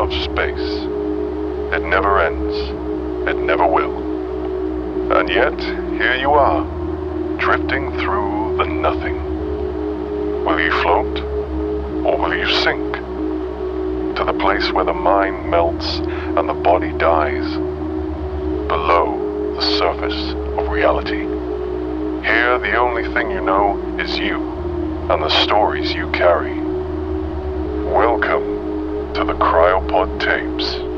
of space. It never ends. It never will. And yet, here you are, drifting through the nothing. Will you float? Or will you sink? To the place where the mind melts and the body dies. Below the surface of reality. Here, the only thing you know is you and the stories you carry. To the Cryopod Tapes.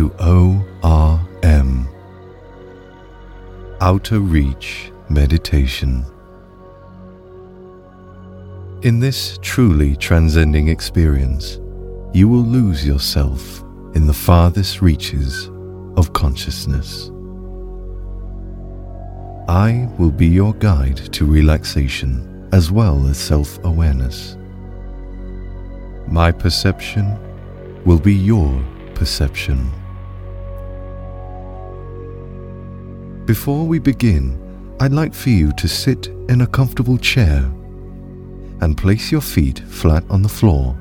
To ORM Outer Reach Meditation. In this truly transcending experience, you will lose yourself in the farthest reaches of consciousness. I will be your guide to relaxation as well as self awareness. My perception will be your perception. Before we begin, I'd like for you to sit in a comfortable chair and place your feet flat on the floor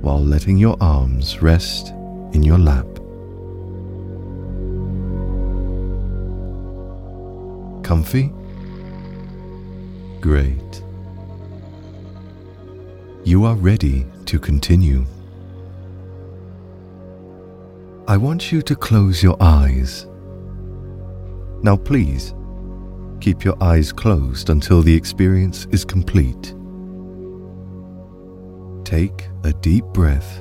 while letting your arms rest in your lap. Comfy? Great. You are ready to continue. I want you to close your eyes. Now, please, keep your eyes closed until the experience is complete. Take a deep breath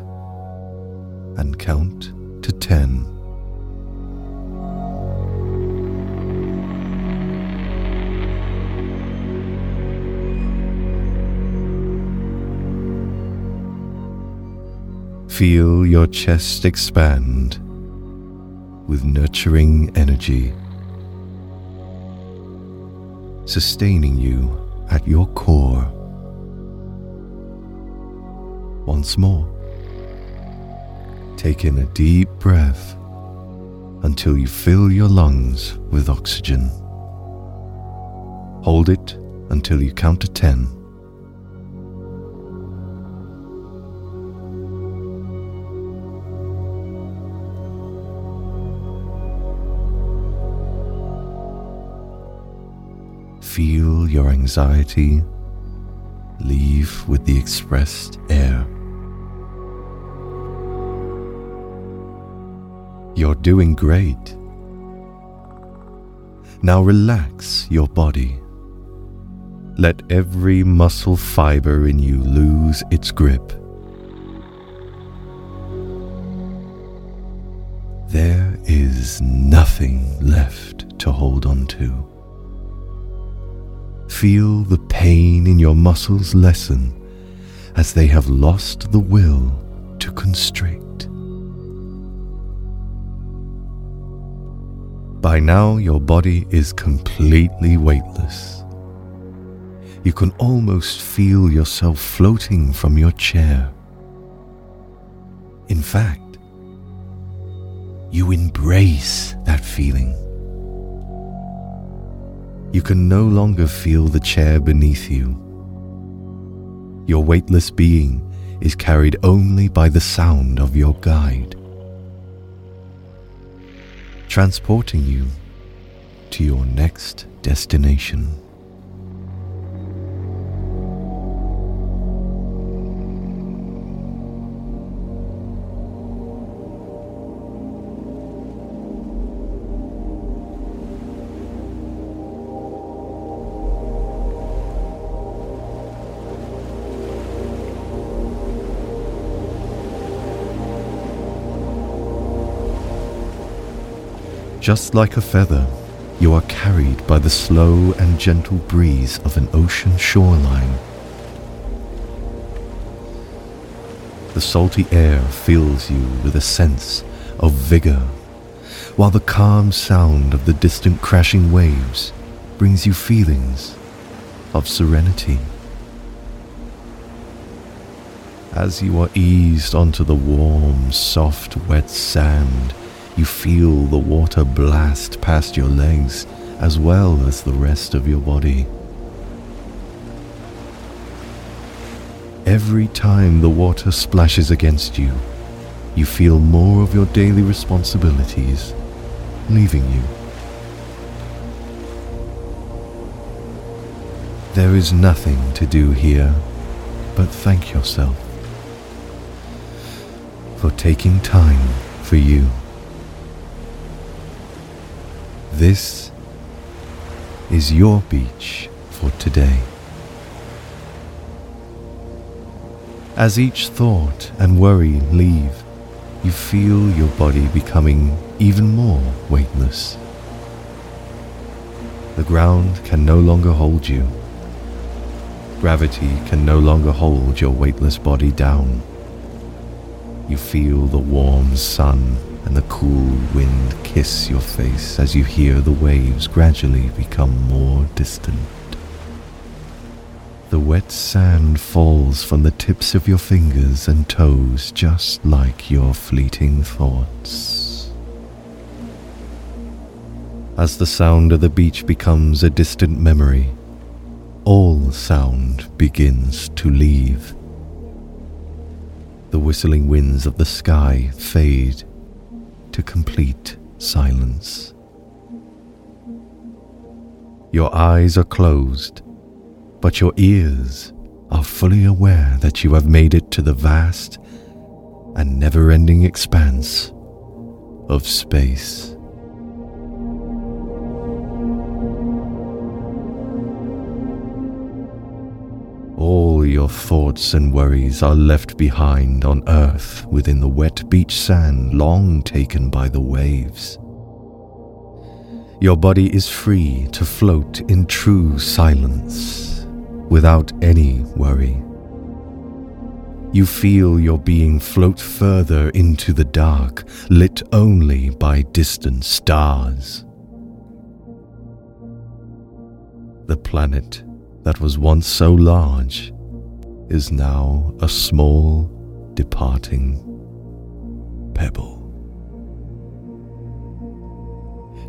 and count to 10. Feel your chest expand with nurturing energy, sustaining you at your core. Once more, take in a deep breath until you fill your lungs with oxygen. Hold it until you count to 10. Feel your anxiety leave with the expressed air. You're doing great. Now relax your body. Let every muscle fiber in you lose its grip. There is nothing left to hold on to. Feel the pain in your muscles lessen as they have lost the will to constrict. By now, your body is completely weightless. You can almost feel yourself floating from your chair. In fact, you embrace that feeling you can no longer feel the chair beneath you. Your weightless being is carried only by the sound of your guide, transporting you to your next destination. Just like a feather, you are carried by the slow and gentle breeze of an ocean shoreline. The salty air fills you with a sense of vigor, while the calm sound of the distant crashing waves brings you feelings of serenity. As you are eased onto the warm, soft, wet sand, you feel the water blast past your legs as well as the rest of your body. Every time the water splashes against you, you feel more of your daily responsibilities leaving you. There is nothing to do here but thank yourself for taking time for you. This is your beach for today. As each thought and worry leave, you feel your body becoming even more weightless. The ground can no longer hold you. Gravity can no longer hold your weightless body down. You feel the warm sun and the cool wind kiss your face as you hear the waves gradually become more distant. The wet sand falls from the tips of your fingers and toes just like your fleeting thoughts. As the sound of the beach becomes a distant memory, all sound begins to leave. The whistling winds of the sky fade to complete silence. Your eyes are closed, but your ears are fully aware that you have made it to the vast and never ending expanse of space. Your thoughts and worries are left behind on earth within the wet beach sand long taken by the waves. Your body is free to float in true silence without any worry. You feel your being float further into the dark, lit only by distant stars. The planet that was once so large is now a small, departing pebble.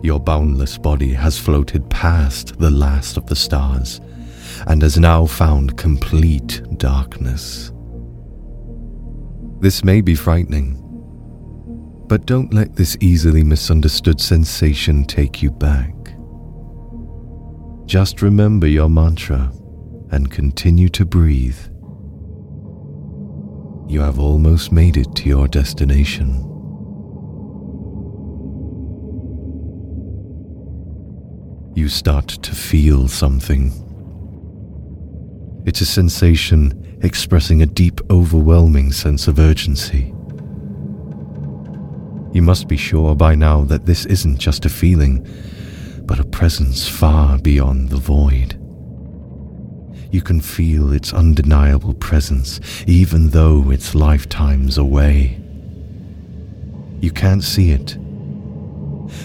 Your boundless body has floated past the last of the stars, and has now found complete darkness. This may be frightening, but don't let this easily misunderstood sensation take you back. Just remember your mantra and continue to breathe. You have almost made it to your destination. You start to feel something. It's a sensation expressing a deep, overwhelming sense of urgency. You must be sure by now that this isn't just a feeling, but a presence far beyond the void. You can feel its undeniable presence, even though it's lifetimes away. You can't see it,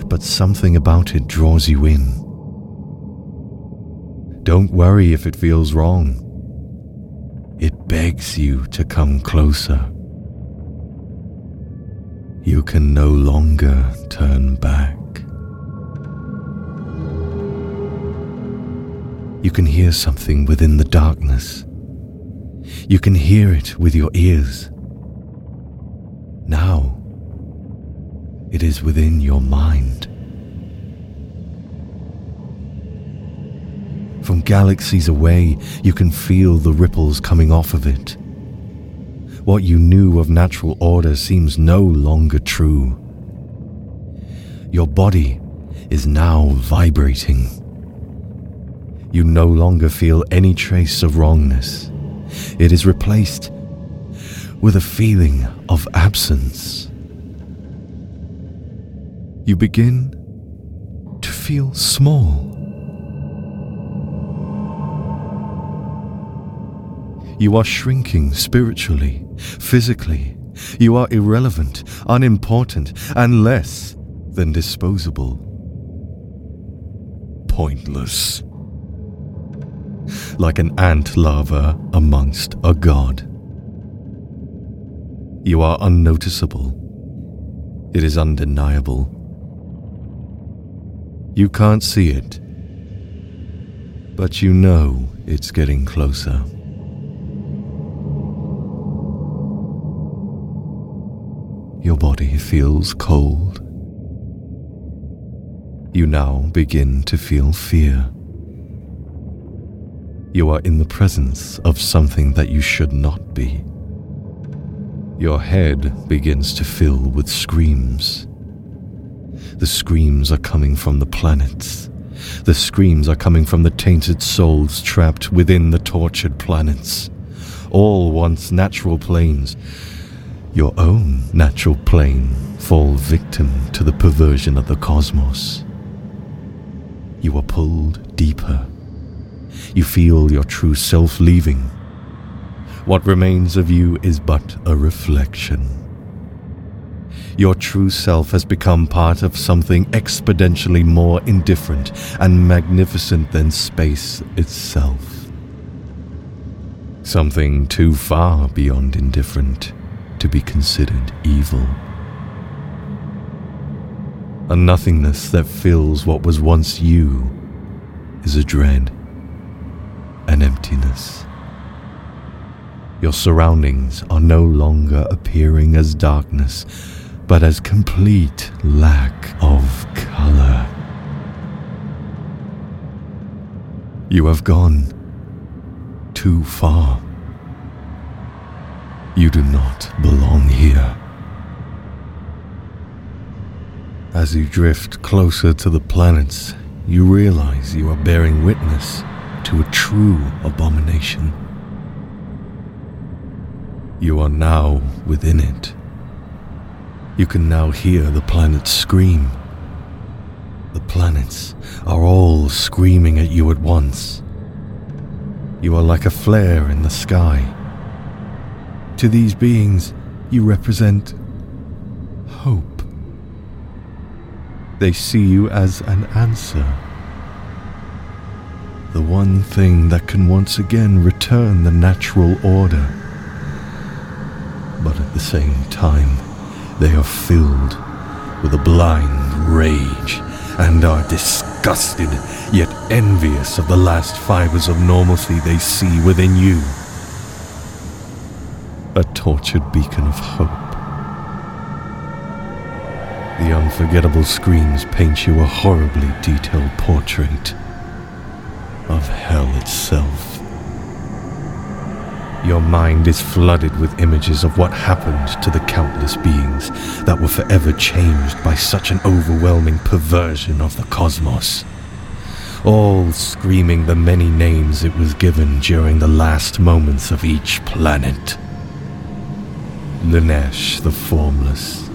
but something about it draws you in. Don't worry if it feels wrong. It begs you to come closer. You can no longer turn back. You can hear something within the darkness. You can hear it with your ears. Now, it is within your mind. From galaxies away, you can feel the ripples coming off of it. What you knew of natural order seems no longer true. Your body is now vibrating. You no longer feel any trace of wrongness. It is replaced with a feeling of absence. You begin to feel small. You are shrinking spiritually, physically. You are irrelevant, unimportant, and less than disposable. Pointless like an ant larva amongst a god. You are unnoticeable. It is undeniable. You can't see it, but you know it's getting closer. Your body feels cold. You now begin to feel fear. You are in the presence of something that you should not be. Your head begins to fill with screams. The screams are coming from the planets. The screams are coming from the tainted souls trapped within the tortured planets. All once natural planes. Your own natural plane fall victim to the perversion of the cosmos. You are pulled deeper you feel your true self leaving. What remains of you is but a reflection. Your true self has become part of something exponentially more indifferent and magnificent than space itself. Something too far beyond indifferent to be considered evil. A nothingness that fills what was once you is a dread an emptiness. Your surroundings are no longer appearing as darkness, but as complete lack of color. You have gone too far. You do not belong here. As you drift closer to the planets, you realize you are bearing witness to a true abomination. You are now within it. You can now hear the planets scream. The planets are all screaming at you at once. You are like a flare in the sky. To these beings, you represent hope. They see you as an answer the one thing that can once again return the natural order. But at the same time, they are filled with a blind rage and are disgusted yet envious of the last fibers of normalcy they see within you. A tortured beacon of hope. The unforgettable screams paint you a horribly detailed portrait of hell itself. Your mind is flooded with images of what happened to the countless beings that were forever changed by such an overwhelming perversion of the cosmos. All screaming the many names it was given during the last moments of each planet. Lanesh the Formless.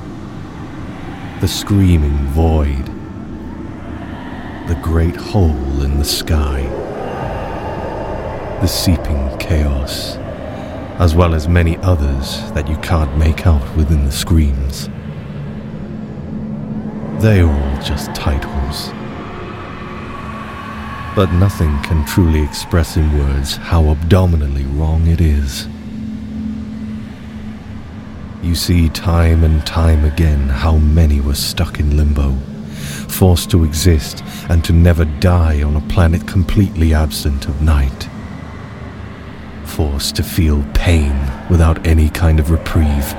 The Screaming Void. The Great Hole in the Sky. The Seeping Chaos as well as many others that you can't make out within the screams. They are all just titles. But nothing can truly express in words how abdominally wrong it is. You see time and time again how many were stuck in limbo, forced to exist and to never die on a planet completely absent of night forced to feel pain without any kind of reprieve,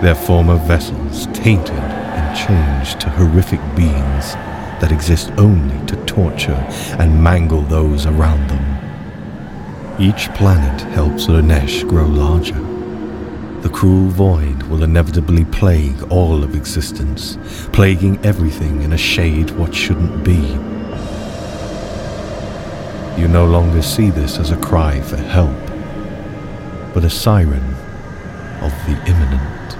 their former vessels tainted and changed to horrific beings that exist only to torture and mangle those around them. Each planet helps Lanesh grow larger. The cruel void will inevitably plague all of existence, plaguing everything in a shade what shouldn't be. You no longer see this as a cry for help, but a siren of the imminent.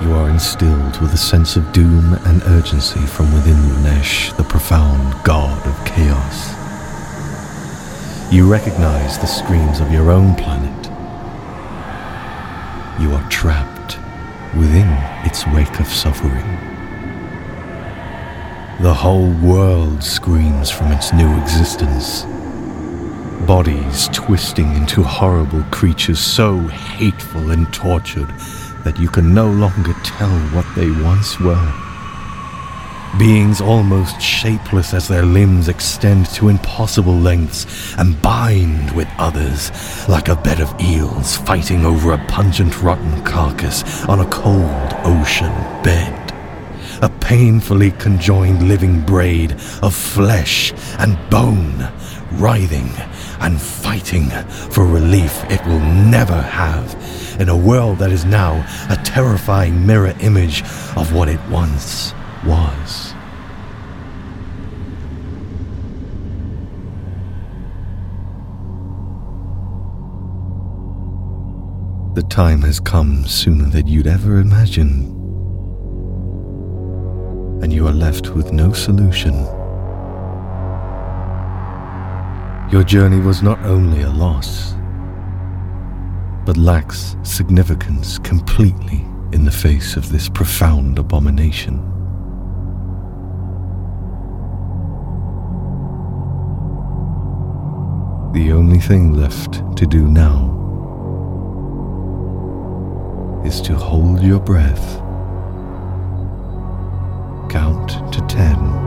You are instilled with a sense of doom and urgency from within Nesh, the profound god of chaos. You recognize the screams of your own planet. You are trapped within its wake of suffering. The whole world screams from its new existence. Bodies twisting into horrible creatures so hateful and tortured that you can no longer tell what they once were. Beings almost shapeless as their limbs extend to impossible lengths and bind with others like a bed of eels fighting over a pungent rotten carcass on a cold ocean bed painfully conjoined living braid of flesh and bone, writhing and fighting for relief it will never have in a world that is now a terrifying mirror image of what it once was. The time has come sooner than you'd ever imagined and you are left with no solution. Your journey was not only a loss, but lacks significance completely in the face of this profound abomination. The only thing left to do now is to hold your breath to ten.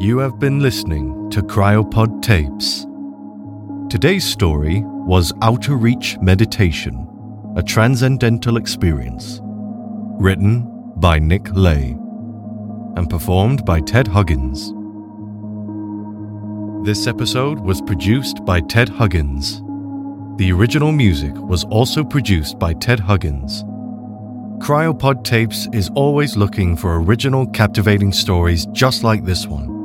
You have been listening to Cryopod Tapes. Today's story was Outer Reach Meditation, a transcendental experience written by Nick Lay, and performed by Ted Huggins. This episode was produced by Ted Huggins. The original music was also produced by Ted Huggins. Cryopod Tapes is always looking for original, captivating stories just like this one.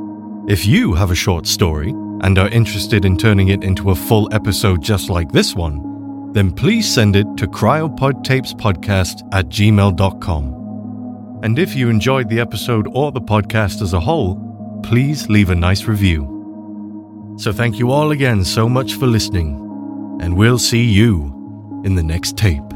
If you have a short story and are interested in turning it into a full episode just like this one, then please send it to cryopodtapespodcast at gmail.com. And if you enjoyed the episode or the podcast as a whole, please leave a nice review. So thank you all again so much for listening, and we'll see you in the next tape.